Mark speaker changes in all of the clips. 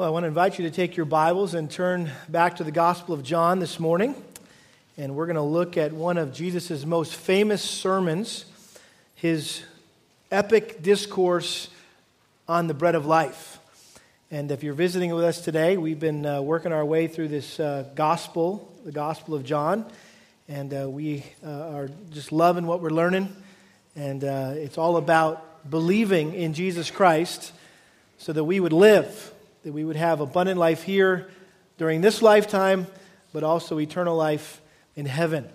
Speaker 1: Well, I want to invite you to take your Bibles and turn back to the Gospel of John this morning. And we're going to look at one of Jesus' most famous sermons, his epic discourse on the bread of life. And if you're visiting with us today, we've been uh, working our way through this uh, gospel, the Gospel of John. And uh, we uh, are just loving what we're learning. And uh, it's all about believing in Jesus Christ so that we would live that we would have abundant life here during this lifetime, but also eternal life in heaven.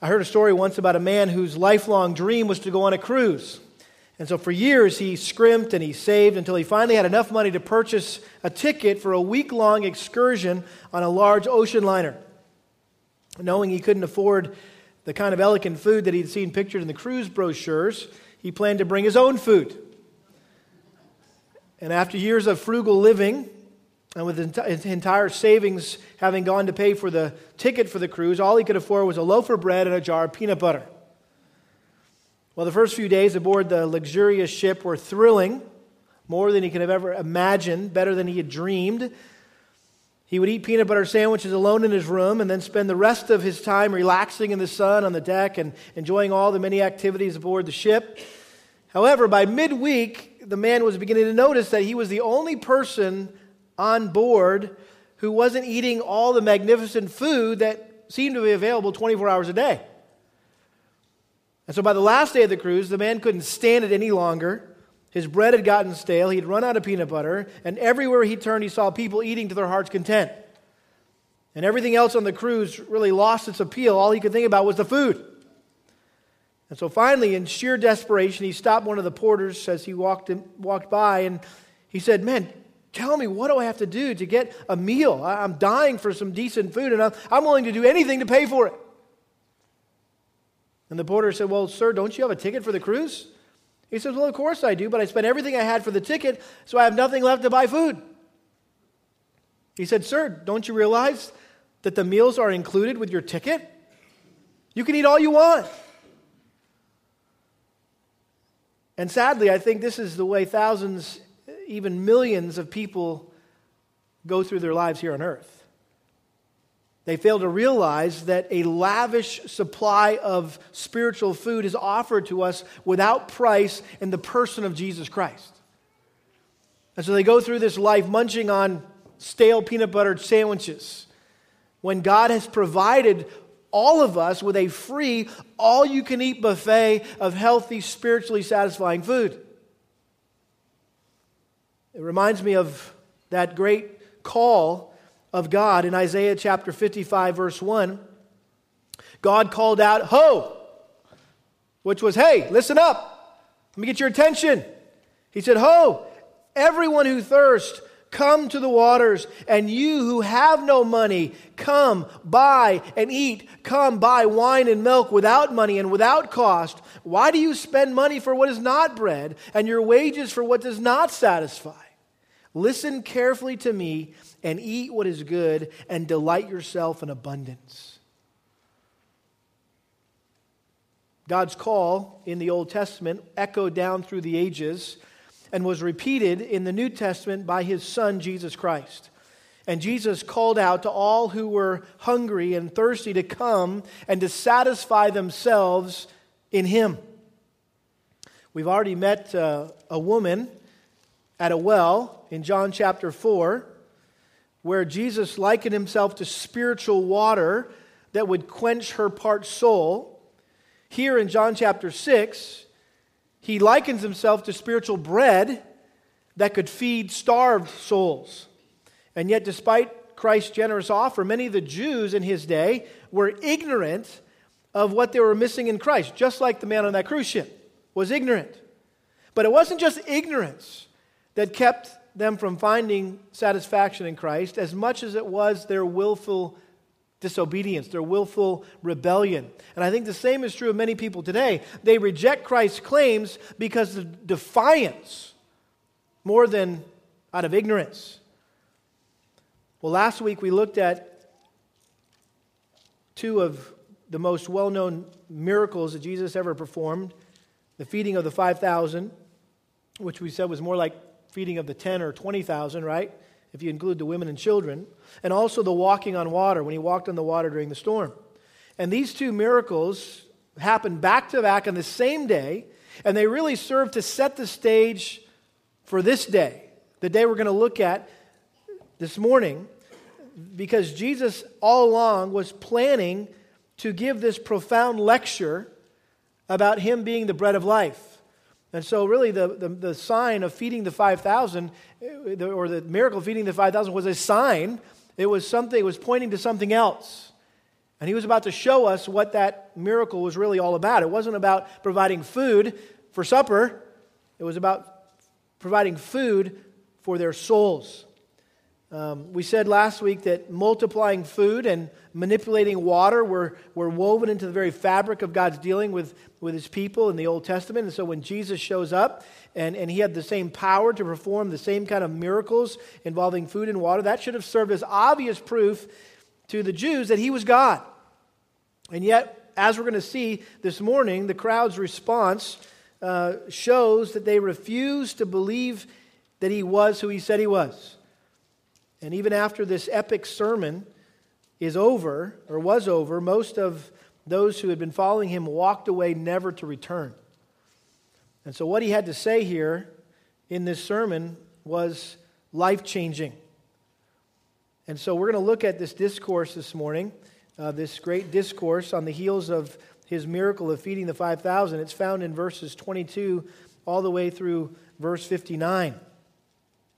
Speaker 1: I heard a story once about a man whose lifelong dream was to go on a cruise. And so for years he scrimped and he saved until he finally had enough money to purchase a ticket for a week long excursion on a large ocean liner. Knowing he couldn't afford the kind of elegant food that he'd seen pictured in the cruise brochures, he planned to bring his own food. And after years of frugal living, and with his entire savings having gone to pay for the ticket for the cruise, all he could afford was a loaf of bread and a jar of peanut butter. Well, the first few days aboard the luxurious ship were thrilling, more than he could have ever imagined, better than he had dreamed. He would eat peanut butter sandwiches alone in his room and then spend the rest of his time relaxing in the sun on the deck and enjoying all the many activities aboard the ship. However, by midweek, the man was beginning to notice that he was the only person on board who wasn't eating all the magnificent food that seemed to be available 24 hours a day. And so by the last day of the cruise, the man couldn't stand it any longer. His bread had gotten stale, he'd run out of peanut butter, and everywhere he turned, he saw people eating to their heart's content. And everything else on the cruise really lost its appeal. All he could think about was the food. And so finally, in sheer desperation, he stopped one of the porters as he walked, in, walked by and he said, Man, tell me, what do I have to do to get a meal? I'm dying for some decent food and I'm willing to do anything to pay for it. And the porter said, Well, sir, don't you have a ticket for the cruise? He says, Well, of course I do, but I spent everything I had for the ticket, so I have nothing left to buy food. He said, Sir, don't you realize that the meals are included with your ticket? You can eat all you want. And sadly, I think this is the way thousands, even millions of people go through their lives here on earth. They fail to realize that a lavish supply of spiritual food is offered to us without price in the person of Jesus Christ. And so they go through this life munching on stale peanut butter sandwiches when God has provided all of us with a free, all you can eat buffet of healthy, spiritually satisfying food. It reminds me of that great call of God in Isaiah chapter 55, verse 1. God called out, Ho! Which was, Hey, listen up. Let me get your attention. He said, Ho! Everyone who thirsts, Come to the waters, and you who have no money, come, buy and eat. Come, buy wine and milk without money and without cost. Why do you spend money for what is not bread, and your wages for what does not satisfy? Listen carefully to me, and eat what is good, and delight yourself in abundance. God's call in the Old Testament echoed down through the ages and was repeated in the New Testament by his son, Jesus Christ. And Jesus called out to all who were hungry and thirsty to come and to satisfy themselves in him. We've already met uh, a woman at a well in John chapter 4 where Jesus likened himself to spiritual water that would quench her parched soul. Here in John chapter 6, he likens himself to spiritual bread that could feed starved souls. And yet, despite Christ's generous offer, many of the Jews in his day were ignorant of what they were missing in Christ, just like the man on that cruise ship was ignorant. But it wasn't just ignorance that kept them from finding satisfaction in Christ as much as it was their willful disobedience, their willful rebellion. And I think the same is true of many people today. They reject Christ's claims because of defiance more than out of ignorance. Well, last week we looked at two of the most well known miracles that Jesus ever performed the feeding of the 5,000, which we said was more like feeding of the 10 or 20,000, right? If you include the women and children. And also the walking on water, when he walked on the water during the storm. And these two miracles happened back to back on the same day, and they really serve to set the stage for this day, the day we're going to look at this morning, because Jesus all along was planning to give this profound lecture about him being the bread of life. And so, really, the, the, the sign of feeding the 5,000, eh, or the miracle of feeding the 5,000, was a sign. It was something, it was pointing to something else. And he was about to show us what that miracle was really all about. It wasn't about providing food for supper, it was about providing food for their souls. Um, we said last week that multiplying food and manipulating water were, were woven into the very fabric of God's dealing with, with his people in the Old Testament. And so when Jesus shows up and, and he had the same power to perform the same kind of miracles involving food and water, that should have served as obvious proof to the Jews that he was God. And yet, as we're going to see this morning, the crowd's response uh, shows that they refused to believe that he was who he said he was. And even after this epic sermon is over, or was over, most of those who had been following him walked away never to return. And so, what he had to say here in this sermon was life changing. And so, we're going to look at this discourse this morning, uh, this great discourse on the heels of his miracle of feeding the 5,000. It's found in verses 22 all the way through verse 59.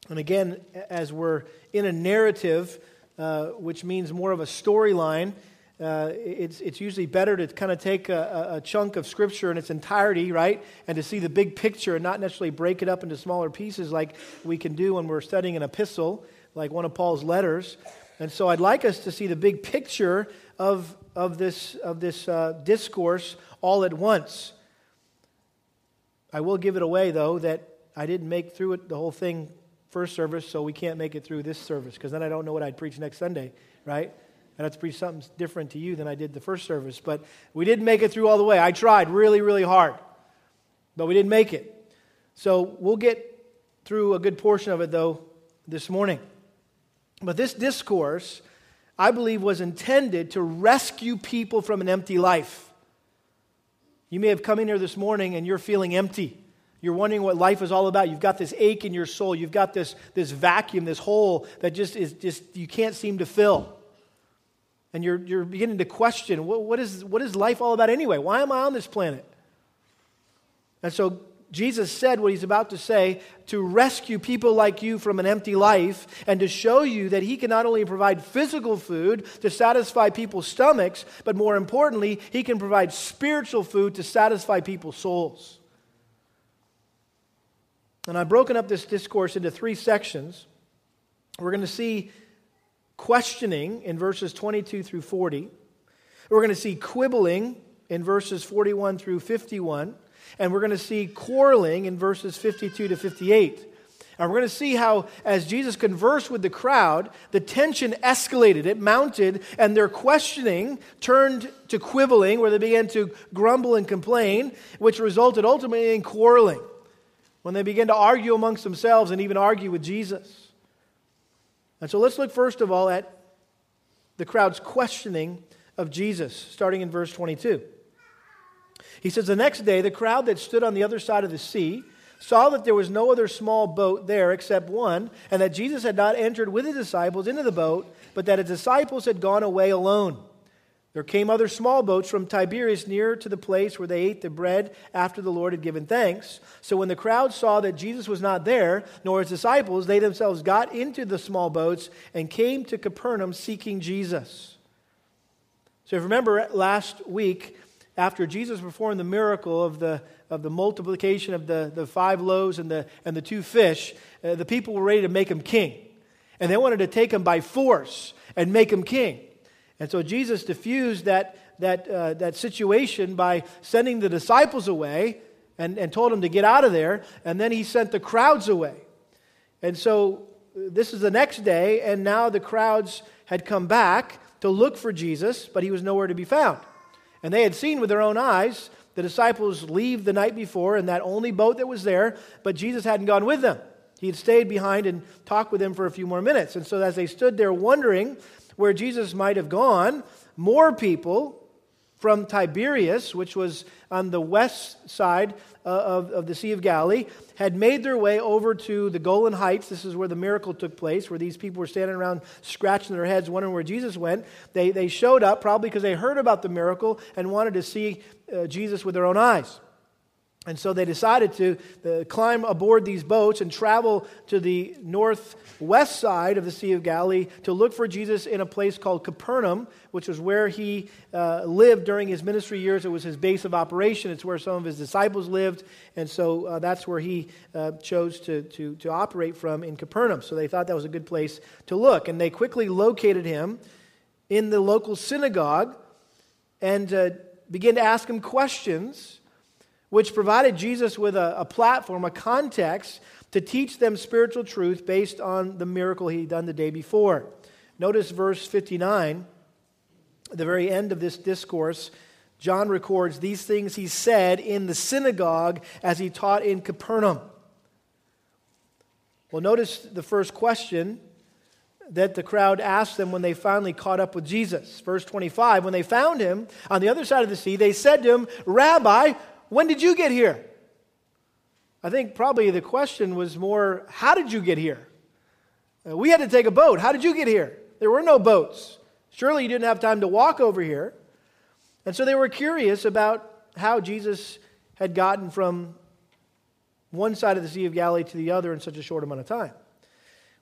Speaker 1: And again, as we're in a narrative, uh, which means more of a storyline, uh, it's, it's usually better to kind of take a, a, chunk of Scripture in its entirety, right? And to see the big picture and not necessarily break it up into smaller pieces like we can do when we're studying an epistle, like one of Paul's letters. And so I'd like us to see the big picture of, of this, of this uh, discourse all at once. I will give it away, though, that I didn't make through it the whole thing first service, so we can't make it through this service because then I don't know what I'd preach next Sunday, right? I'd have to preach something different to you than I did the first service. But we didn't make it through all the way. I tried really, really hard, but we didn't make it. So we'll get through a good portion of it, though, this morning. But this discourse, I believe, was intended to rescue people from an empty life. You may have come in here this morning and you're feeling empty. You're wondering what life is all about. You've got this ache in your soul. You've got this, this vacuum, this hole that just is just you can't seem to fill. And you're, you're beginning to question what, what, is, what is life all about anyway? Why am I on this planet? And so Jesus said what he's about to say to rescue people like you from an empty life and to show you that he can not only provide physical food to satisfy people's stomachs, but more importantly, he can provide spiritual food to satisfy people's souls. And I've broken up this discourse into three sections. We're going to see questioning in verses 22 through 40. We're going to see quibbling in verses 41 through 51. And we're going to see quarreling in verses 52 to 58. And we're going to see how, as Jesus conversed with the crowd, the tension escalated, it mounted, and their questioning turned to quibbling, where they began to grumble and complain, which resulted ultimately in quarreling when they begin to argue amongst themselves and even argue with Jesus. And so let's look first of all at the crowd's questioning of Jesus, starting in verse 22. He says, The next day, the crowd that stood on the other side of the sea saw that there was no other small boat there except one, and that Jesus had not entered with his disciples into the boat, but that his disciples had gone away alone. There came other small boats from Tiberias near to the place where they ate the bread after the Lord had given thanks. So when the crowd saw that Jesus was not there, nor his disciples, they themselves got into the small boats and came to Capernaum seeking Jesus. So if you remember last week, after Jesus performed the miracle of the, of the multiplication of the, the five loaves and the, and the two fish, uh, the people were ready to make him king. And they wanted to take him by force and make him king. And so Jesus diffused that, that, uh, that situation by sending the disciples away and, and told them to get out of there. And then he sent the crowds away. And so this is the next day, and now the crowds had come back to look for Jesus, but he was nowhere to be found. And they had seen with their own eyes the disciples leave the night before in that only boat that was there, but Jesus hadn't gone with them. He had stayed behind and talked with them for a few more minutes. And so, as they stood there wondering where Jesus might have gone, more people from Tiberias, which was on the west side uh, of, of the Sea of Galilee, had made their way over to the Golan Heights. This is where the miracle took place, where these people were standing around scratching their heads, wondering where Jesus went. They, they showed up probably because they heard about the miracle and wanted to see uh, Jesus with their own eyes. And so they decided to uh, climb aboard these boats and travel to the northwest side of the Sea of Galilee to look for Jesus in a place called Capernaum, which was where he uh, lived during his ministry years. It was his base of operation, it's where some of his disciples lived. And so uh, that's where he uh, chose to, to, to operate from in Capernaum. So they thought that was a good place to look. And they quickly located him in the local synagogue and uh, began to ask him questions which provided Jesus with a, a, platform, a context to teach them spiritual truth based on the miracle he'd done the day before. Notice verse 59, the very end of this discourse. John records these things he said in the synagogue as he taught in Capernaum. Well, notice the first question that the crowd asked them when they finally caught up with Jesus. Verse 25 When they found him on the other side of the sea, they said to him, Rabbi, when did you get here? I think probably the question was more, How did you get here? Uh, we had to take a boat. How did you get here? There were no boats. Surely you didn't have time to walk over here. And so they were curious about how Jesus had gotten from one side of the Sea of Galilee to the other in such a short amount of time.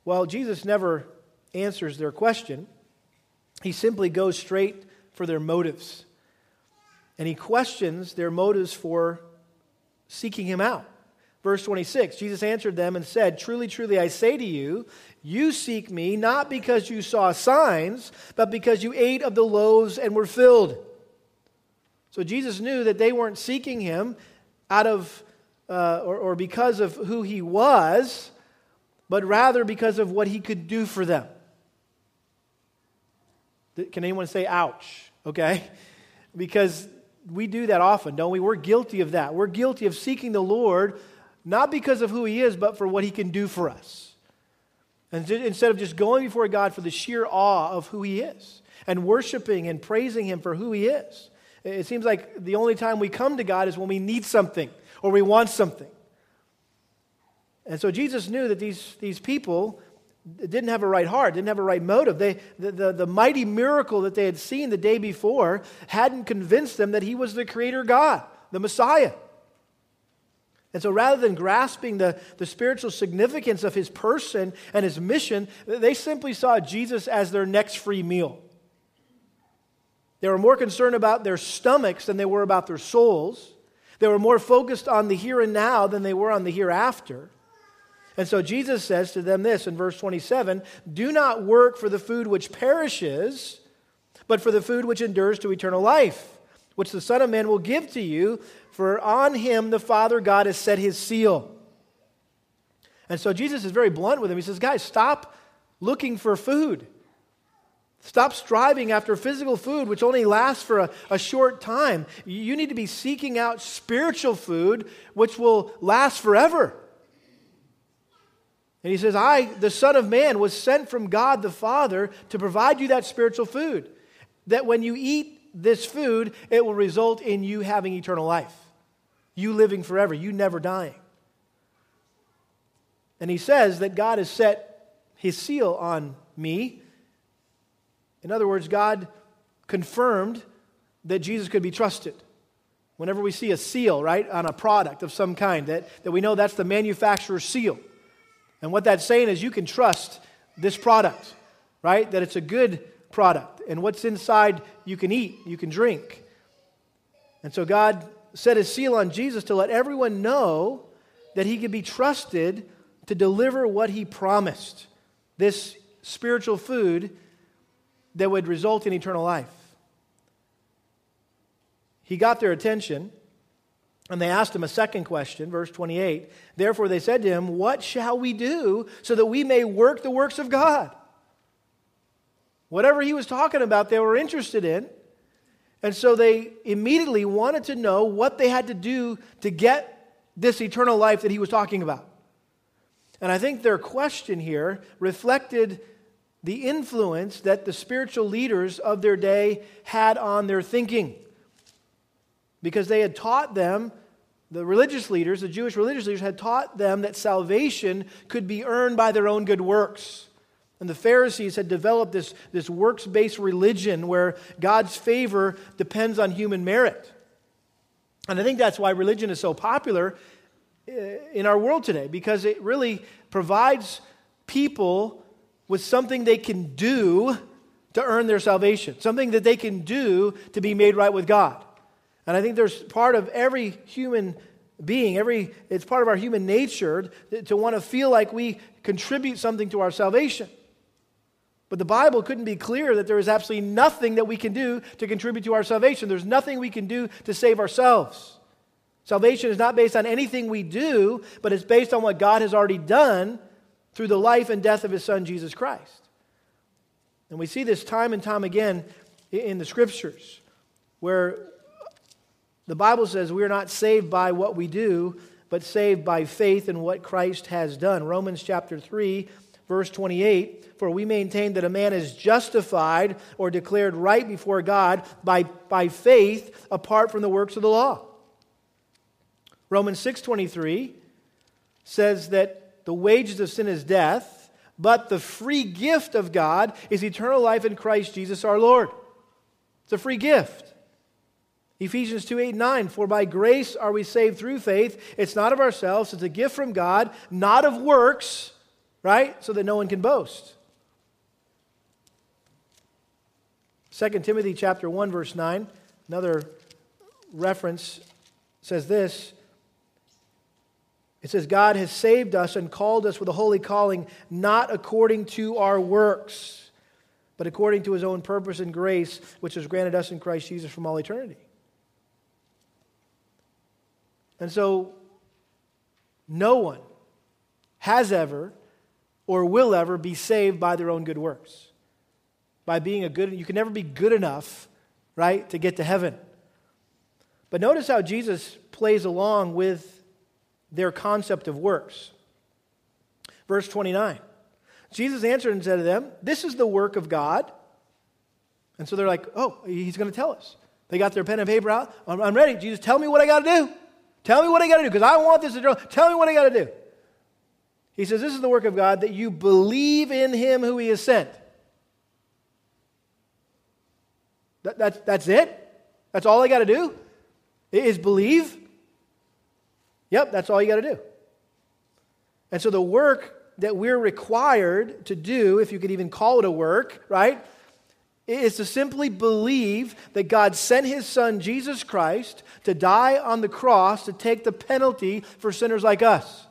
Speaker 1: Well, Jesus never answers their question, he simply goes straight for their motives and he questions their motives for seeking him out. Verse 26 Jesus answered them and said, Truly, truly, I say to you, you seek me not because you saw signs, but because you ate of the loaves and were filled. So Jesus knew that they weren't seeking him out of uh, or, or because of who he was, but rather because of what he could do for them. Can anyone say ouch? Okay? Because we do that often, don't we? We're guilty of that. We're guilty of seeking the Lord not because of who He is, but for what He can do for us. And instead of just going before God for the sheer awe of who He is and worshiping and praising Him for who He is. It seems like the only time we come to God is when we need something or we want something. And so Jesus knew that these, these people didn't have a right heart, didn't have a right motive. They, the, the, the, mighty miracle that they had seen the day before hadn't convinced them that he was the creator God, the Messiah. And so rather than grasping the, the spiritual significance of his person and his mission, they simply saw Jesus as their next free meal. They were more concerned about their stomachs than they were about their souls. They were more focused on the here and now than they were on the hereafter. And so Jesus says to them this in verse 27 Do not work for the food which perishes, but for the food which endures to eternal life, which the Son of Man will give to you, for on him the Father God has set his seal. And so Jesus is very blunt with him. He says, Guys, stop looking for food. Stop striving after physical food, which only lasts for a, a, short time. You need to be seeking out spiritual food, which will last forever. And he says, I, the Son of Man, was sent from God the Father to provide you that spiritual food. That when you eat this food, it will result in you having eternal life, you living forever, you never dying. And he says that God has set his seal on me. In other words, God confirmed that Jesus could be trusted. Whenever we see a seal, right, on a product of some kind, that, that we know that's the manufacturer's seal. And what that's saying is you can trust this product, right? That it's a good product. And what's inside you can eat, you can drink. And so God set his seal on Jesus to let everyone know that he could be trusted to deliver what he promised this spiritual food that would result in eternal life. He got their attention. And they asked him a second question, verse 28. Therefore they said to him, What shall we do so that we may work the works of God? Whatever he was talking about, they were interested in. And so they immediately wanted to know what they had to do to get this eternal life that he was talking about. And I think their question here reflected the influence that the spiritual leaders of their day had on their thinking. Because they had taught them, the religious leaders, the Jewish religious leaders, had taught them that salvation could be earned by their own good works. And the Pharisees had developed this, this works based religion where God's favor depends on human merit. And I think that's why religion is so popular eh, in our world today, because it really provides people with something they can do to earn their salvation, something that they can do to be made right with God. And I think there's part of every human being, every, it's part of our human nature to, want to feel like we contribute something to our salvation. But the Bible couldn't be clearer that there is absolutely nothing that we can do to contribute to our salvation. There's nothing we can do to save ourselves. Salvation is not based on anything we do, but it's based on what God has already done through the life and death of his son, Jesus Christ. And we see this time and time again in the scriptures, where the Bible says we are not saved by what we do, but saved by faith in what Christ has done. Romans chapter 3, verse 28 For we maintain that a man is justified or declared right before God by, by faith apart from the works of the law. Romans 6:23 says that the wages of sin is death, but the free gift of God is eternal life in Christ Jesus our Lord. It's a free gift. Ephesians 2 8 9, for by grace are we saved through faith. It's not of ourselves, it's a gift from God, not of works, right? So that no one can boast. 2 Timothy chapter 1 verse 9, another reference says this. It says God has saved us and called us with a holy calling not according to our works, but according to his own purpose and grace which was granted us in Christ Jesus from all eternity. And so no one has ever or will ever be saved by their own good works. By being a good, you can never be good enough, right, to get to heaven. But notice how Jesus plays along with their concept of works. Verse 29. Jesus answered and said to them, This is the work of God. And so they're like, Oh, he's going to tell us. They got their pen and paper out. I'm ready. Jesus, tell me what I got to do. Tell me what I got to do because I want this to. Tell me what I got to do. He says, This is the work of God that you believe in him who he has sent. That, that, that's it? That's all I got to do? Is believe? Yep, that's all you got to do. And so the work that we're required to do, if you could even call it a work, right, is to simply believe that God sent his son, Jesus Christ, to die on the cross to take the penalty for sinners like us.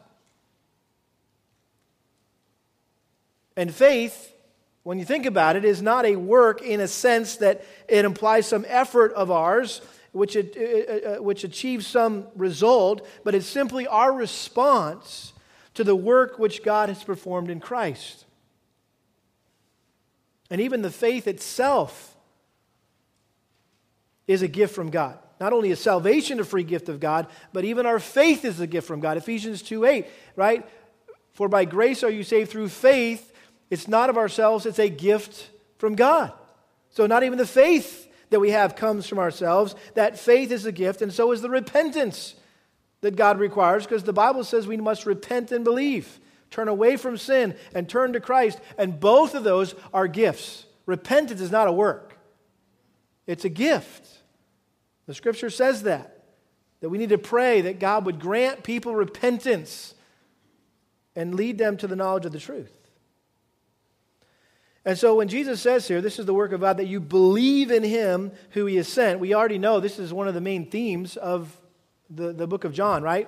Speaker 1: And faith, when you think about it, is not a work in a sense that it implies some effort of ours which, it, uh, uh, which achieves some result, but it's simply our response to the work which God has performed in Christ. And even the faith itself is a gift from God. Not only is salvation a free gift of God, but even our faith is a gift from God. Ephesians 2 8, right? For by grace are you saved through faith. It's not of ourselves, it's a gift from God. So, not even the faith that we have comes from ourselves. That faith is a gift, and so is the repentance that God requires, because the Bible says we must repent and believe, turn away from sin and turn to Christ. And both of those are gifts. Repentance is not a work, it's a gift. The scripture says that, that we need to pray that God would grant people repentance and lead them to the knowledge of the truth. And so when Jesus says here, this is the work of God, that you believe in him who he has sent, we already know this is one of the main themes of the, the book of John, right?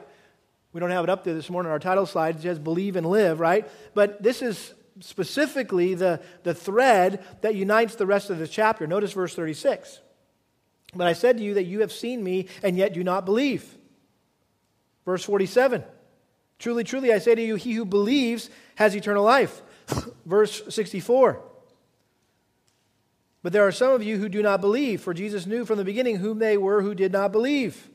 Speaker 1: We don't have it up there this morning our title slide. Says believe and live, right? But this is specifically the, the thread that unites the rest of the chapter. Notice verse 36. But I said to you that you have seen me and yet do not believe. Verse 47. Truly, truly, I say to you, he who believes has eternal life. Verse 64. But there are some of you who do not believe, for Jesus knew from the beginning whom they were who did not believe.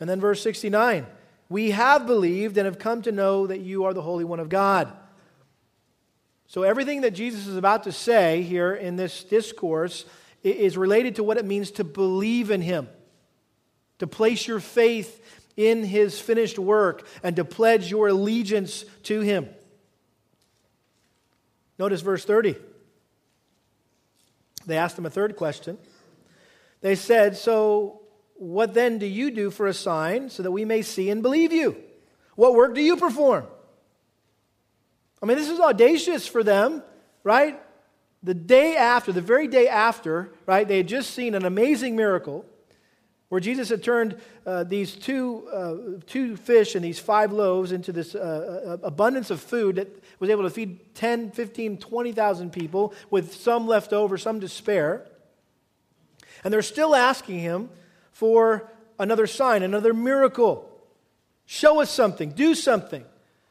Speaker 1: And then verse 69 We have believed and have come to know that you are the Holy One of God. So, everything that Jesus is about to say here in this discourse is related to what it means to believe in Him, to place your faith in His finished work, and to pledge your allegiance to Him. Notice verse 30. They asked him a third question. They said, So, what then do you do for a sign so that we may see and believe you? What work do you perform? I mean, this is audacious for them, right? The day after, the very day after, right, they had just seen an amazing miracle where Jesus had turned uh, these two, uh, two fish and these five loaves into this uh, uh abundance of food that was able to feed 10, 15, 20,000 people with some left over, some to spare. And they're still asking him for another sign, another miracle. Show us something, do something,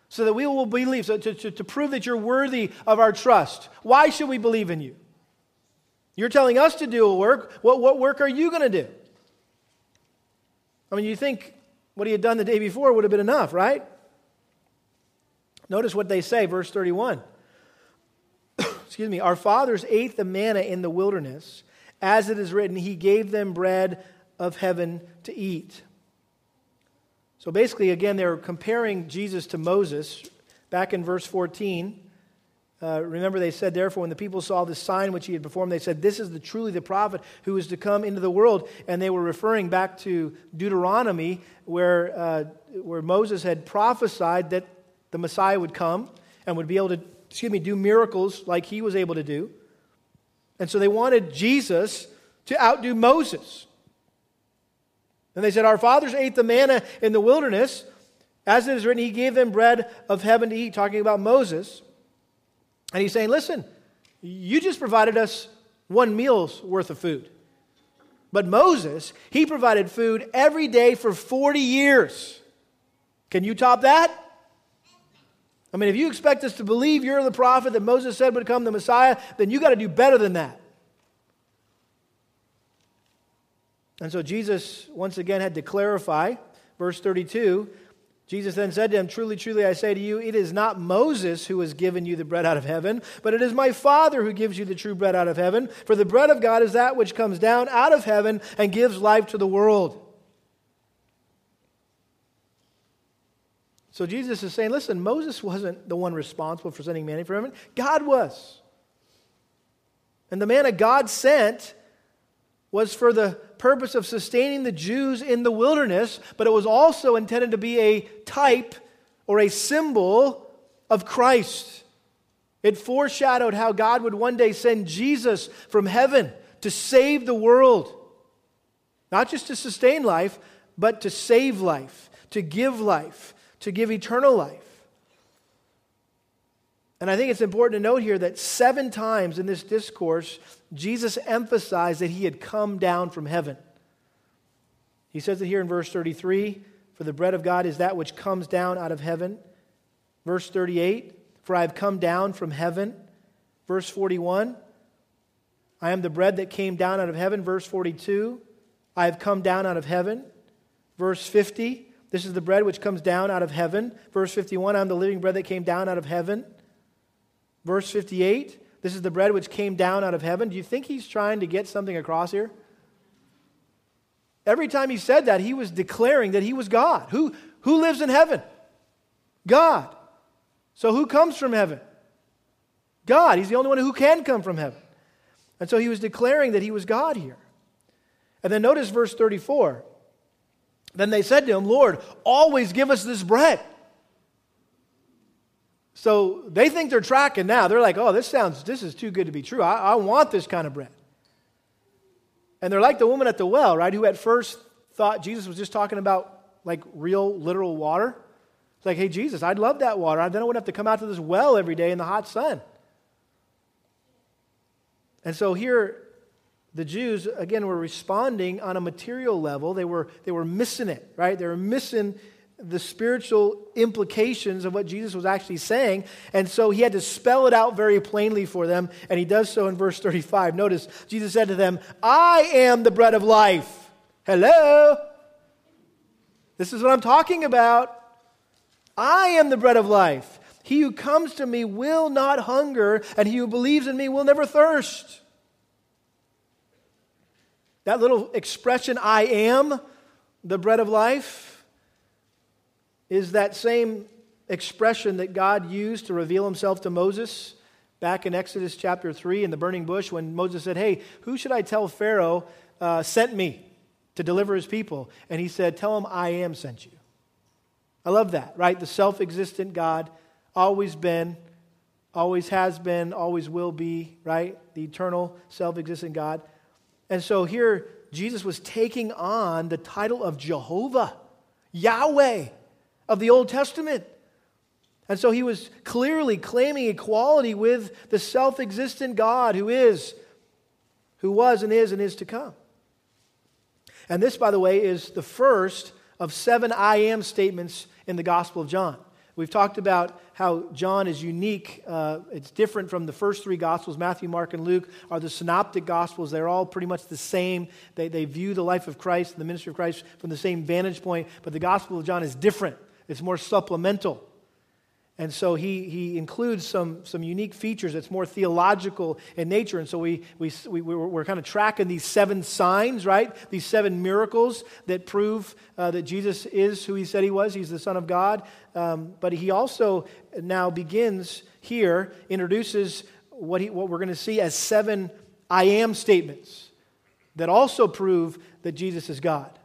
Speaker 1: so that we will believe, so to, to, to prove that you're worthy of our trust. Why should we believe in you? You're telling us to do a work. What, what work are you going to do? I mean, you think what he had done the day before would have been enough, right? Notice what they say, verse 31. Excuse me. Our fathers ate the manna in the wilderness. As it is written, He gave them bread of heaven to eat. So basically, again, they're comparing Jesus to Moses. Back in verse 14, uh, remember, they said, therefore, when the people saw the sign which he had performed, they said, This is the, truly the prophet who is to come into the world. And they were referring back to Deuteronomy, where, uh, where Moses had prophesied that the Messiah would come and would be able to, excuse me, do miracles like he was able to do. And so they wanted Jesus to outdo Moses. And they said, Our fathers ate the manna in the wilderness. As it is written, he gave them bread of heaven to eat, talking about Moses. And he's saying, listen, you just provided us one meal's worth of food. But Moses, he provided food every day for 40 years. Can you top that? I mean, if you expect us to believe you're the prophet that Moses said would come the Messiah, then you got to do better than that. And so Jesus once again had to clarify, verse 32 Jesus then said to him, Truly, truly, I say to you, it is not Moses who has given you the bread out of heaven, but it is my Father who gives you the true bread out of heaven. For the bread of God is that which comes down out of heaven and gives life to the world. So Jesus is saying, listen, Moses wasn't the one responsible for sending manna from heaven, God was. And the manna God sent was for the purpose of sustaining the Jews in the wilderness, but it was also intended to be a type or a symbol of Christ. It foreshadowed how God would one day send Jesus from heaven to save the world. Not just to sustain life, but to save life, to give life, to give eternal life. And I think it's important to note here that seven times in this discourse, Jesus emphasized that he had come down from heaven. He says it here in verse 33 For the bread of God is that which comes down out of heaven. Verse 38 For I have come down from heaven. Verse 41 I am the bread that came down out of heaven. Verse 42 I have come down out of heaven. Verse 50 This is the bread which comes down out of heaven. Verse 51 I am the living bread that came down out of heaven. Verse 58 this is the bread which came down out of heaven. Do you think he's trying to get something across here? Every time he said that, he was declaring that he was God. Who, who lives in heaven? God. So who comes from heaven? God. He's the only one who can come from heaven. And so he was declaring that he was God here. And then notice verse 34. Then they said to him, Lord, always give us this bread. So they think they're tracking now. They're like, oh, this sounds, this is too good to be true. I, I want this kind of bread. And they're like the woman at the well, right, who at first thought Jesus was just talking about like real, literal water. It's like, hey, Jesus, I'd love that water. I then I wouldn't have to come out to this well every day in the hot sun. And so here, the Jews, again, were responding on a material level. They were, they were missing it, right? They were missing the spiritual implications of what Jesus was actually saying. And so he had to spell it out very plainly for them. And he does so in verse 35. Notice, Jesus said to them, I am the bread of life. Hello? This is what I'm talking about. I am the bread of life. He who comes to me will not hunger, and he who believes in me will never thirst. That little expression, I am the bread of life, is that same expression that God used to reveal himself to Moses back in Exodus chapter 3 in the burning bush when Moses said, Hey, who should I tell Pharaoh uh, sent me to deliver his people? And he said, Tell him I am sent you. I love that, right? The self existent God, always been, always has been, always will be, right? The eternal self existent God. And so here, Jesus was taking on the title of Jehovah, Yahweh of the Old Testament. And so he was clearly claiming equality with the self existent God who is, who was, and is, and is to come. And this, by the way, is the first of seven I am statements in the Gospel of John. We've talked about how John is unique. Uh, it's different from the first three Gospels. Matthew, Mark, and Luke are the synoptic Gospels. They're all pretty much the same. They, they view the life of Christ and the ministry of Christ from the same vantage point. But the Gospel of John is different, it's more supplemental. And so he, he includes some, some unique features that's more theological in nature. And so we, we, we, we're kind of tracking these seven signs, right? These seven miracles that prove uh, that Jesus is who he said he was. He's the Son of God. Um, but he also now begins here, introduces what, he, what we're going to see as seven I am statements that also prove that Jesus is God.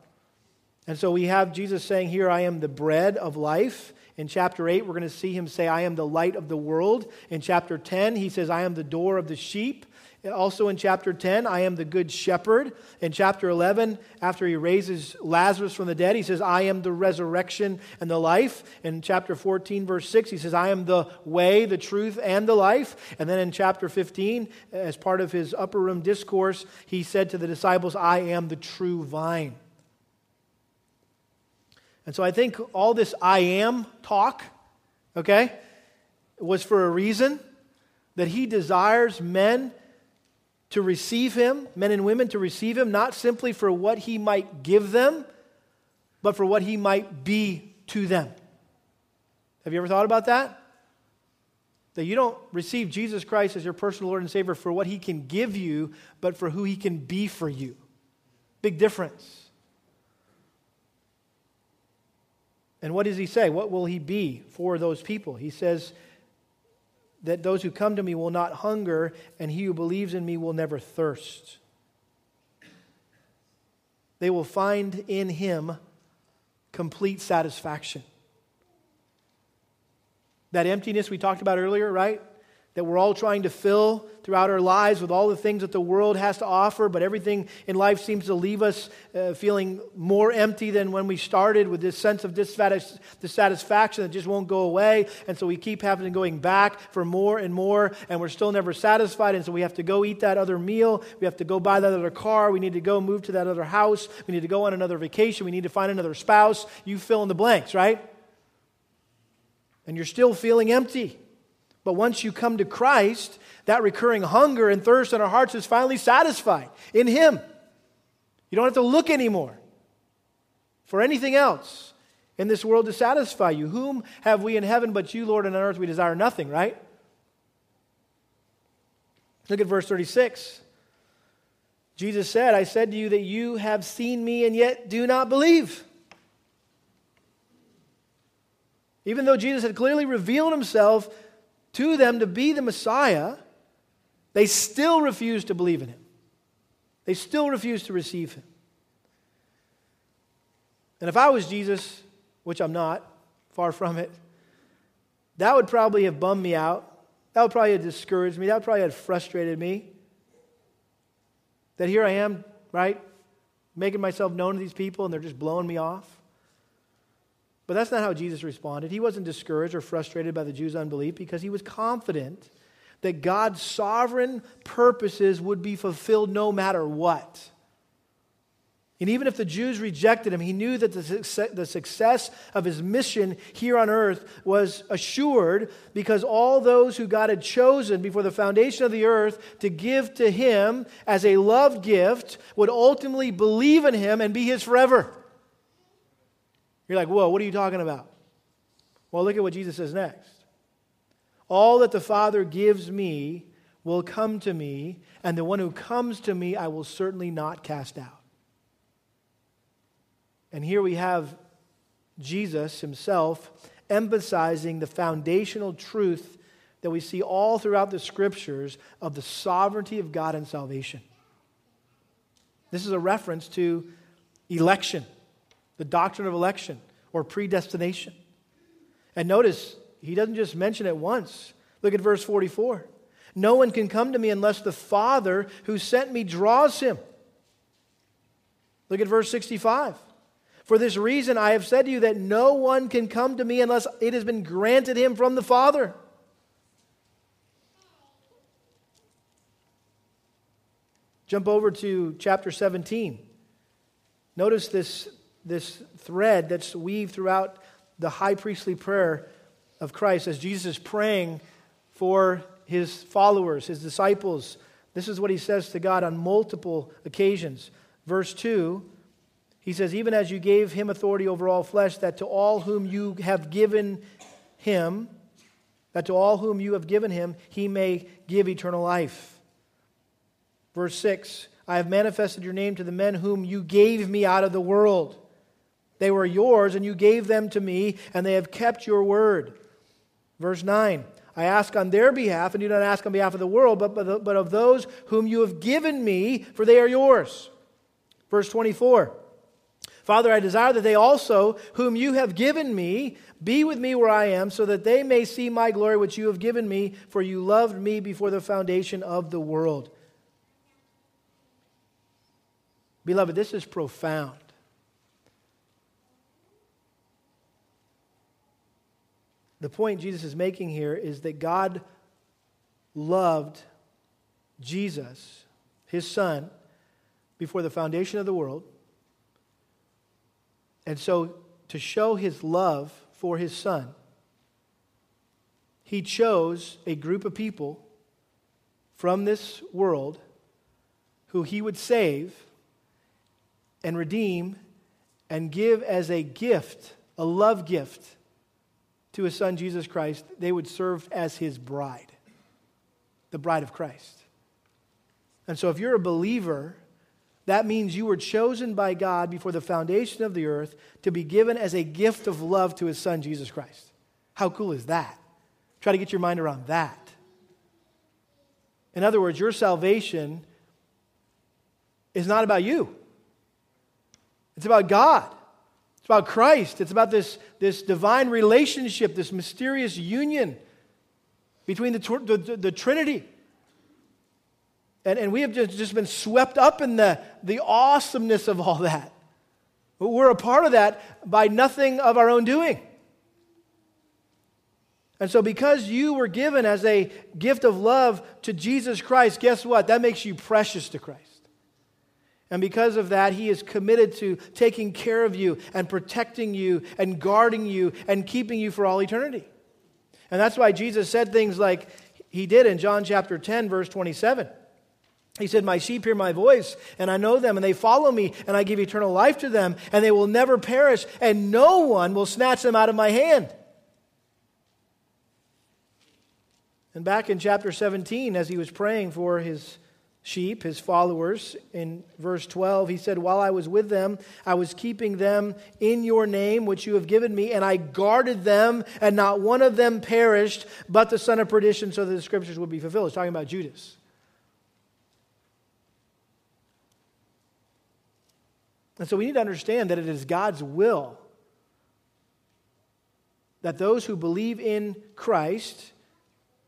Speaker 1: And so we have Jesus saying, Here I am the bread of life. In chapter 8, we're going to see him say, I am the light of the world. In chapter 10, he says, I am the door of the sheep. Also in chapter 10, I am the good shepherd. In chapter 11, after he raises Lazarus from the dead, he says, I am the resurrection and the life. In chapter 14, verse 6, he says, I am the way, the truth, and the life. And then in chapter 15, as part of his upper room discourse, he said to the disciples, I am the true vine. And so I think all this I am talk, okay, was for a reason that he desires men to receive him, men and women to receive him, not simply for what he might give them, but for what he might be to them. Have you ever thought about that? That you don't receive Jesus Christ as your personal Lord and Savior for what he can give you, but for who he can be for you. Big difference. And what does he say? What will he be for those people? He says that those who come to me will not hunger, and he who believes in me will never thirst. They will find in him complete satisfaction. That emptiness we talked about earlier, right? That we're all trying to fill throughout our lives with all the things that the world has to offer, but everything in life seems to leave us uh, feeling more empty than when we started with this sense of dissatisfaction that just won't go away. And so we keep having to going back for more and more, and we're still never satisfied. And so we have to go eat that other meal. We have to go buy that other car. We need to go move to that other house. We need to go on another vacation. We need to find another spouse. You fill in the blanks, right? And you're still feeling empty. But once you come to Christ, that recurring hunger and thirst in our hearts is finally satisfied in Him. You don't have to look anymore for anything else in this world to satisfy you. Whom have we in heaven but you, Lord, and on earth we desire nothing, right? Look at verse 36. Jesus said, I said to you that you have seen me and yet do not believe. Even though Jesus had clearly revealed himself to them to be the Messiah, they still refuse to believe in him. They still refuse to receive him. And if I was Jesus, which I'm not, far from it, that would probably have bummed me out. That would probably have discouraged me. That would probably have frustrated me. That here I am, right, making myself known to these people and they're just blowing me off. But that's not how Jesus responded. He wasn't discouraged or frustrated by the Jews' unbelief because he was confident that God's sovereign purposes would be fulfilled no matter what. And even if the Jews rejected him, he knew that the success of his mission here on earth was assured because all those who God had chosen before the foundation of the earth to give to him as a love gift would ultimately believe in him and be his forever. You're like, whoa, what are you talking about? Well, look at what Jesus says next. All that the Father gives me will come to me, and the one who comes to me I will certainly not cast out. And here we have Jesus himself emphasizing the foundational truth that we see all throughout the scriptures of the sovereignty of God and salvation. This is a reference to election, the doctrine of election or predestination. And notice, he doesn't just mention it once. Look at verse 44. No one can come to me unless the Father who sent me draws him. Look at verse 65. For this reason, I have said to you that no one can come to me unless it has been granted him from the Father. Jump over to chapter 17. Notice this, this thread that's weaved throughout the high priestly prayer of Christ as Jesus is praying for his followers, his disciples. This is what he says to God on multiple occasions. Verse 2 he says, Even as you gave him authority over all flesh, that to all whom you have given him, that to all whom you have given him, he may give eternal life. Verse 6 I have manifested your name to the men whom you gave me out of the world. They were yours, and you gave them to me, and they have kept your word. Verse 9 I ask on their behalf, and you do not ask on behalf of the world, but, but, but of those whom you have given me, for they are yours. Verse 24 Father, I desire that they also, whom you have given me, be with me where I am, so that they may see my glory which you have given me, for you loved me before the foundation of the world. Beloved, this is profound. The point Jesus is making here is that God loved Jesus, his son, before the foundation of the world. And so, to show his love for his son, he chose a group of people from this world who he would save and redeem and give as a gift, a love gift to his son Jesus Christ. They would serve as his bride, the bride of Christ. And so, if you're a believer, that means you were chosen by God before the foundation of the earth to be given as a gift of love to his son, Jesus Christ. How cool is that? Try to get your mind around that. In other words, your salvation is not about you, it's about God. It's about Christ. It's about this, this divine relationship, this mysterious union between the, the, the Trinity. And, and we have just, just been swept up in the, the awesomeness of all that. We're a part of that by nothing of our own doing. And so, because you were given as a gift of love to Jesus Christ, guess what? That makes you precious to Christ. And because of that, He is committed to taking care of you and protecting you and guarding you and keeping you for all eternity. And that's why Jesus said things like He did in John chapter 10, verse 27. He said, My sheep hear my voice, and I know them, and they follow me, and I give eternal life to them, and they will never perish, and no one will snatch them out of my hand. And back in chapter 17, as he was praying for his sheep, his followers, in verse 12, he said, While I was with them, I was keeping them in your name, which you have given me, and I guarded them, and not one of them perished, but the son of perdition, so that the scriptures would be fulfilled. He's talking about Judas. And so we need to understand that it is God's will that those who believe in Christ,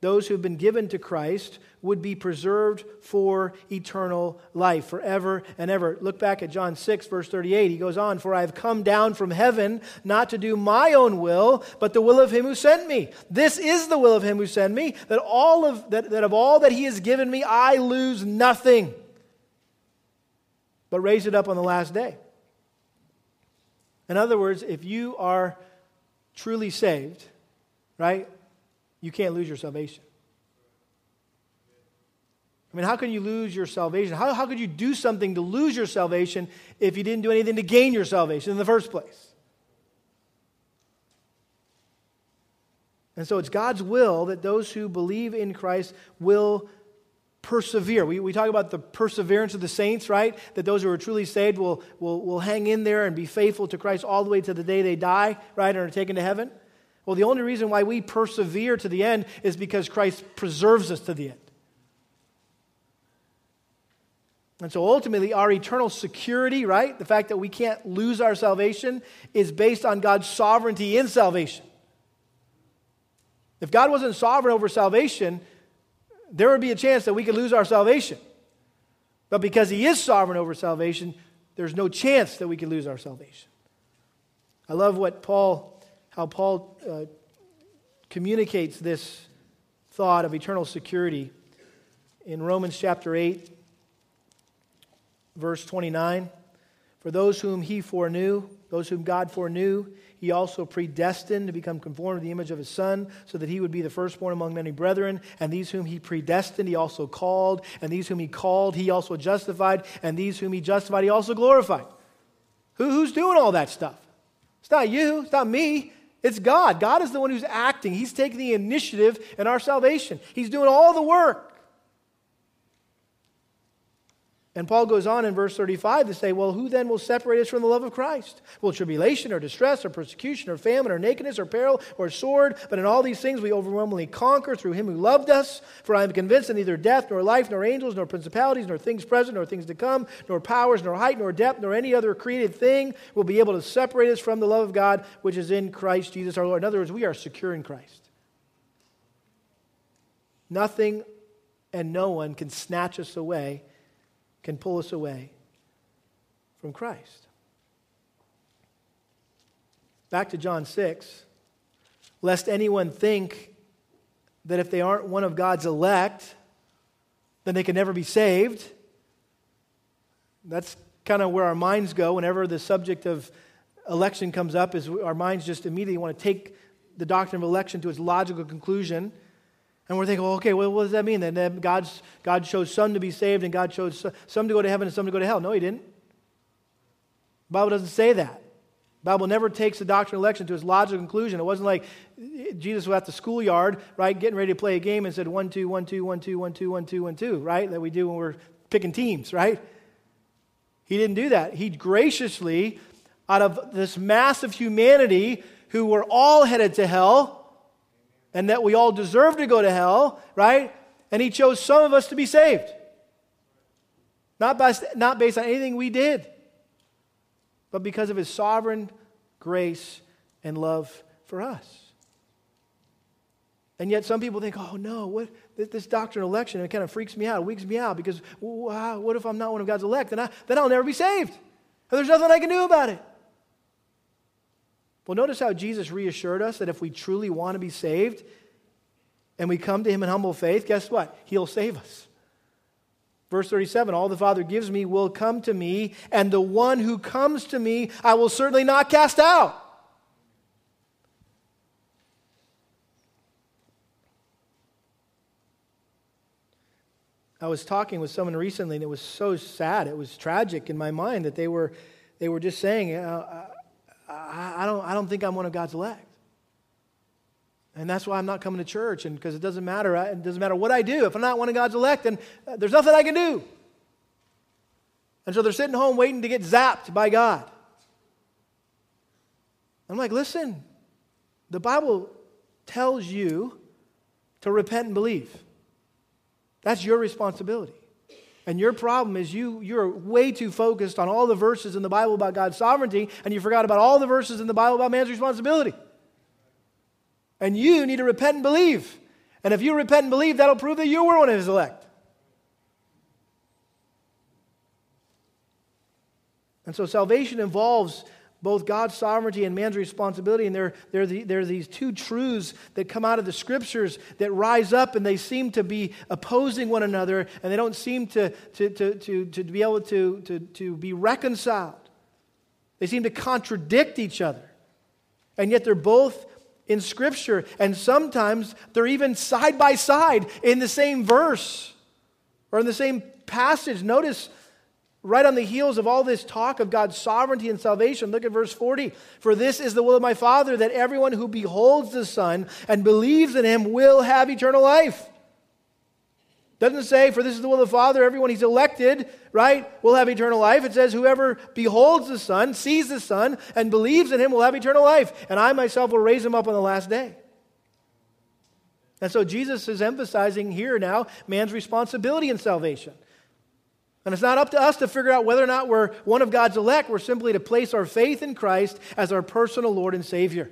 Speaker 1: those who have been given to Christ, would be preserved for eternal life, forever and ever. Look back at John 6, verse 38. He goes on, For I have come down from heaven not to do my own will, but the will of him who sent me. This is the will of him who sent me, that all of that, that of all that he has given me, I lose nothing, but raise it up on the last day. In other words, if you are truly saved, right, you can't lose your salvation. I mean, how can you lose your salvation? How, how could you do something to lose your salvation if you didn't do anything to gain your salvation in the first place? And so it's God's will that those who believe in Christ will persevere. We, we talk about the perseverance of the saints, right? That those who are truly saved will, will, will hang in there and be faithful to Christ all the way to the day they die, right, and are taken to heaven. Well, the only reason why we persevere to the end is because Christ preserves us to the end. And so ultimately, our eternal security, right, the fact that we can't lose our salvation, is based on God's sovereignty in salvation. If God wasn't sovereign over salvation, there would be a chance that we could lose our salvation. But because He is sovereign over salvation, there's no chance that we could lose our salvation. I love what Paul, how Paul uh, communicates this thought of eternal security in Romans chapter 8, verse 29. For those whom he foreknew, those whom God foreknew, he also predestined to become conformed to the image of his Son, so that he would be the firstborn among many brethren. And these whom he predestined, he also called. And these whom he called, he also justified. And these whom he justified, he also glorified. Who, who's doing all that stuff? It's not you, it's not me. It's God. God is the one who's acting. He's taking the initiative in our salvation. He's doing all the work. And Paul goes on in verse 35 to say, Well, who then will separate us from the love of Christ? Will tribulation or distress or persecution or famine or nakedness or peril or sword? But in all these things we overwhelmingly conquer through him who loved us. For I am convinced that neither death nor life nor angels nor principalities nor things present nor things to come nor powers nor height nor depth nor any other created thing will be able to separate us from the love of God which is in Christ Jesus our Lord. In other words, we are secure in Christ. Nothing and no one can snatch us away can pull us away from Christ. Back to John 6. Lest anyone think that if they aren't one of God's elect, then they can never be saved. That's kind of where our minds go whenever the subject of election comes up is our minds just immediately want to take the doctrine of election to its logical conclusion and we're thinking, well, okay, well, what does that mean? Then God's, God chose some to be saved and God chose some to go to heaven and some to go to hell. No, he didn't. The Bible doesn't say that. The Bible never takes the doctrine of election to its logical conclusion. It wasn't like eh, Jesus was at the schoolyard, right, getting ready to play a game and said one, two, one, two, one, two, one, two, one, two, one, two, right? That we do when we're picking teams, right? He didn't do that. He graciously, out of this mass of humanity who were all headed to hell, and that we all deserve to go to hell, right? And he chose some of us to be saved. Not, by, not based on anything we did, but because of his sovereign grace and love for us. And yet some people think, oh no, what, this doctrine of election, it kind of freaks me out, it weaks me out because what if I'm not one of God's elect? Then, I, then I'll never be saved. And there's nothing I can do about it. Well, notice how Jesus reassured us that if we truly want to be saved and we come to him in humble faith, guess what? He'll save us. Verse 37 All the Father gives me will come to me, and the one who comes to me I will certainly not cast out. I was talking with someone recently, and it was so sad. It was tragic in my mind that they were, they were just saying, uh, I, don't, I don't think I'm one of God's elect. And that's why I'm not coming to church, and because it doesn't matter. It doesn't matter what I do. If I'm not one of God's elect, then uh, there's nothing I can do. And so they're sitting home waiting to get zapped by God. I'm like, listen, the Bible tells you to repent and believe. That's your responsibility. And your problem is you, you're way too focused on all the verses in the Bible about God's sovereignty, and you forgot about all the verses in the Bible about man's responsibility. And you need to repent and believe. And if you repent and believe, that'll prove that you were one of his elect. And so salvation involves both God's sovereignty and man's responsibility. And there, there, there are these two truths that come out of the scriptures that rise up and they seem to be opposing one another and they don't seem to, to, to, to, to be able to, to, to be reconciled. They seem to contradict each other. And yet they're both in scripture. And sometimes they're even side by side in the same verse or in the same passage. Notice right on the heels of all this talk of God's sovereignty and salvation, look at verse 40. For this is the will of my Father, that everyone who beholds the Son and believes in him will have eternal life. Doesn't say, for this is the will of the Father, everyone he's elected, right, will have eternal life. It says, whoever beholds the Son, sees the Son, and believes in him will have eternal life. And I myself will raise him up on the last day. And so Jesus is emphasizing here now man's responsibility in salvation. And it's not up to us to figure out whether or not we're one of God's elect. We're simply to place our faith in Christ as our personal Lord and Savior.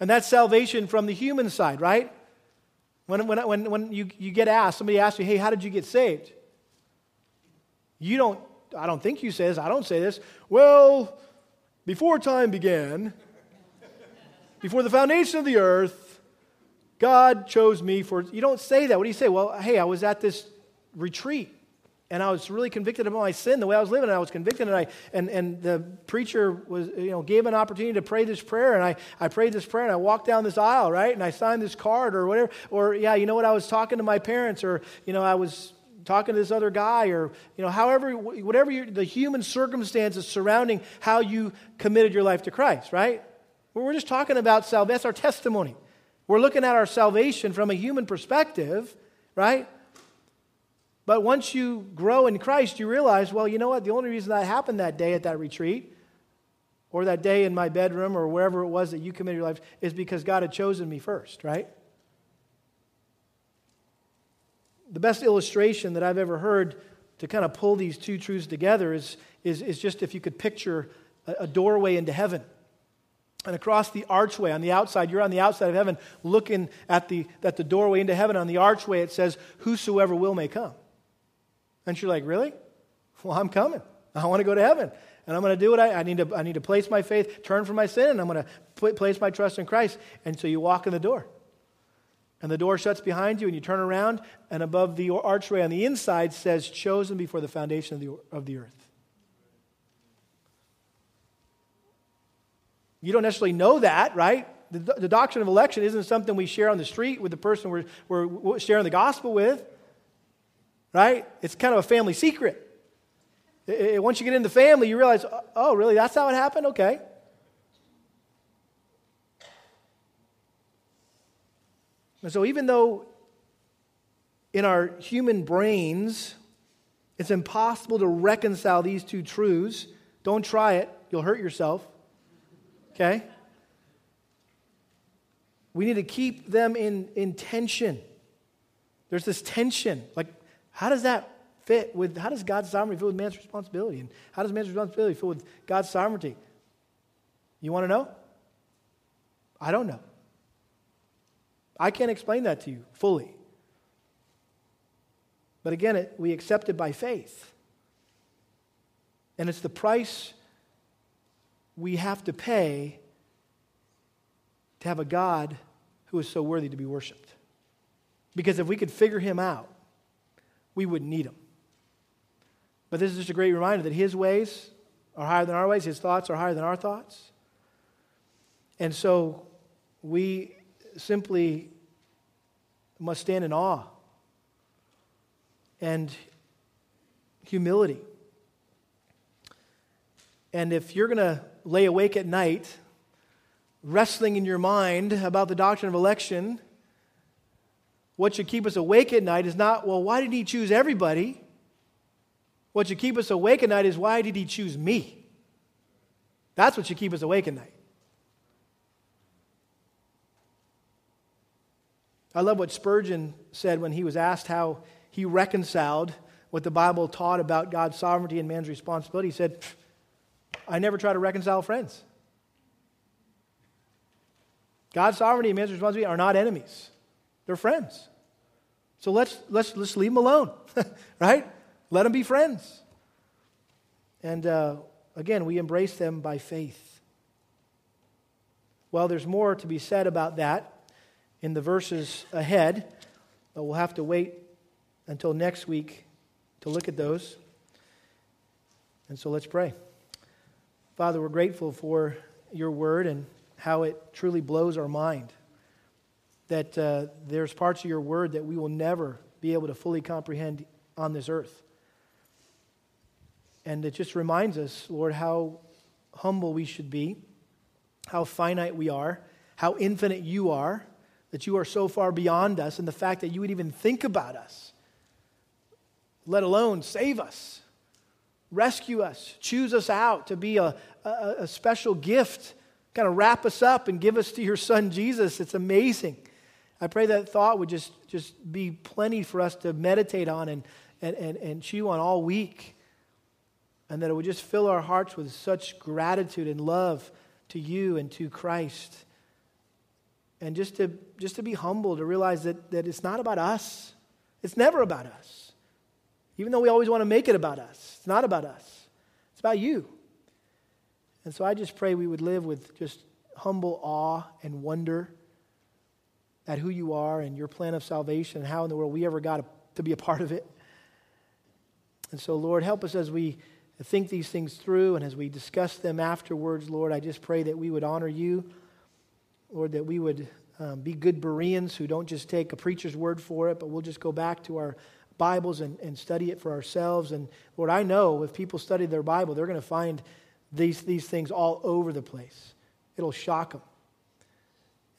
Speaker 1: And that's salvation from the human side, right? When, when, when, when you, you get asked, somebody asks you, hey, how did you get saved? You don't, I don't think you say this, I don't say this. Well, before time began, before the foundation of the earth, God chose me for. You don't say that. What do you say? Well, hey, I was at this retreat and I was really convicted about my sin, the way I was living. And I was convicted, and I and, and the preacher was you know gave an opportunity to pray this prayer, and I, I prayed this prayer, and I walked down this aisle, right, and I signed this card or whatever, or yeah, you know what, I was talking to my parents, or you know I was talking to this other guy, or you know however whatever the human circumstances surrounding how you committed your life to Christ, right? We're just talking about salvation. That's our testimony. We're looking at our salvation from a human perspective, right? But once you grow in Christ, you realize, well, you know what? The only reason that happened that day at that retreat, or that day in my bedroom, or wherever it was that you committed your life, is because God had chosen me first, right? The best illustration that I've ever heard to kind of pull these two truths together is, is, is just if you could picture a, a doorway into heaven. And across the archway on the outside, you're on the outside of heaven looking at the, at the doorway into heaven. On the archway, it says, Whosoever will may come. And you're like, Really? Well, I'm coming. I want to go to heaven. And I'm going to do what I, I, need to, I need to place my faith, turn from my sin, and I'm going to place my trust in Christ. And so you walk in the door. And the door shuts behind you, and you turn around, and above the archway on the inside says, Chosen before the foundation of the, of the earth. You don't necessarily know that, right? The, the doctrine of election isn't something we share on the street with the person we're, we're sharing the gospel with right? It's kind of a family secret. It, once you get in the family, you realize, oh, oh, really? That's how it happened? Okay. And so, even though in our human brains it's impossible to reconcile these two truths, don't try it, you'll hurt yourself. Okay? We need to keep them in, in tension. There's this tension. Like, how does that fit with, how does God's sovereignty fit with man's responsibility? And how does man's responsibility fit with God's sovereignty? You want to know? I don't know. I can't explain that to you fully. But again, it, we accept it by faith. And it's the price we have to pay to have a God who is so worthy to be worshiped. Because if we could figure him out, we wouldn't need him. But this is just a great reminder that his ways are higher than our ways, his thoughts are higher than our thoughts. And so we simply must stand in awe and humility. And if you're going to lay awake at night, wrestling in your mind about the doctrine of election, what should keep us awake at night is not, well, why did he choose everybody? What should keep us awake at night is, why did he choose me? That's what should keep us awake at night. I love what Spurgeon said when he was asked how he reconciled what the Bible taught about God's sovereignty and man's responsibility. He said, I never try to reconcile friends. God's sovereignty and man's responsibility are not enemies. They're friends. So let's, let's, let's leave them alone, right? Let them be friends. And uh, again, we embrace them by faith. Well, there's more to be said about that in the verses ahead, but we'll have to wait until next week to look at those. And so let's pray. Father, we're grateful for your word and how it truly blows our mind that uh, there's parts of your word that we will never be able to fully comprehend on this earth. And it just reminds us, Lord, how humble we should be, how finite we are, how infinite you are, that you are so far beyond us, and the fact that you would even think about us, let alone save us, rescue us, choose us out to be a, a, a special gift, kind of wrap us up and give us to your son Jesus. It's amazing. I pray that thought would just, just be plenty for us to meditate on and, and, and, and chew on all week. And that it would just fill our hearts with such gratitude and love to you and to Christ. And just to, just to be humble, to realize that, that it's not about us. It's never about us. Even though we always want to make it about us, it's not about us, it's about you. And so I just pray we would live with just humble awe and wonder at who you are and your plan of salvation and how in the world we ever got to be a part of it. And so, Lord, help us as we think these things through and as we discuss them afterwards, Lord. I just pray that we would honor you, Lord, that we would um, be good Bereans who don't just take a preacher's word for it, but we'll just go back to our Bibles and, and study it for ourselves. And Lord, I know if people study their Bible, they're going to find these, these things all over the place. It'll shock them.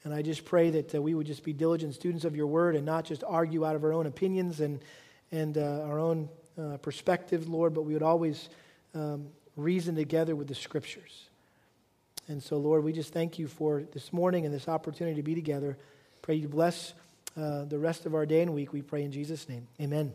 Speaker 1: And I just pray that uh, we would just be diligent students of your word and not just argue out of our own opinions and, and uh, our own uh, perspectives, Lord, but we would always um, reason together with the scriptures. And so, Lord, we just thank you for this morning and this opportunity to be together. Pray you bless uh, the rest of our day and week. We pray in Jesus' name. Amen.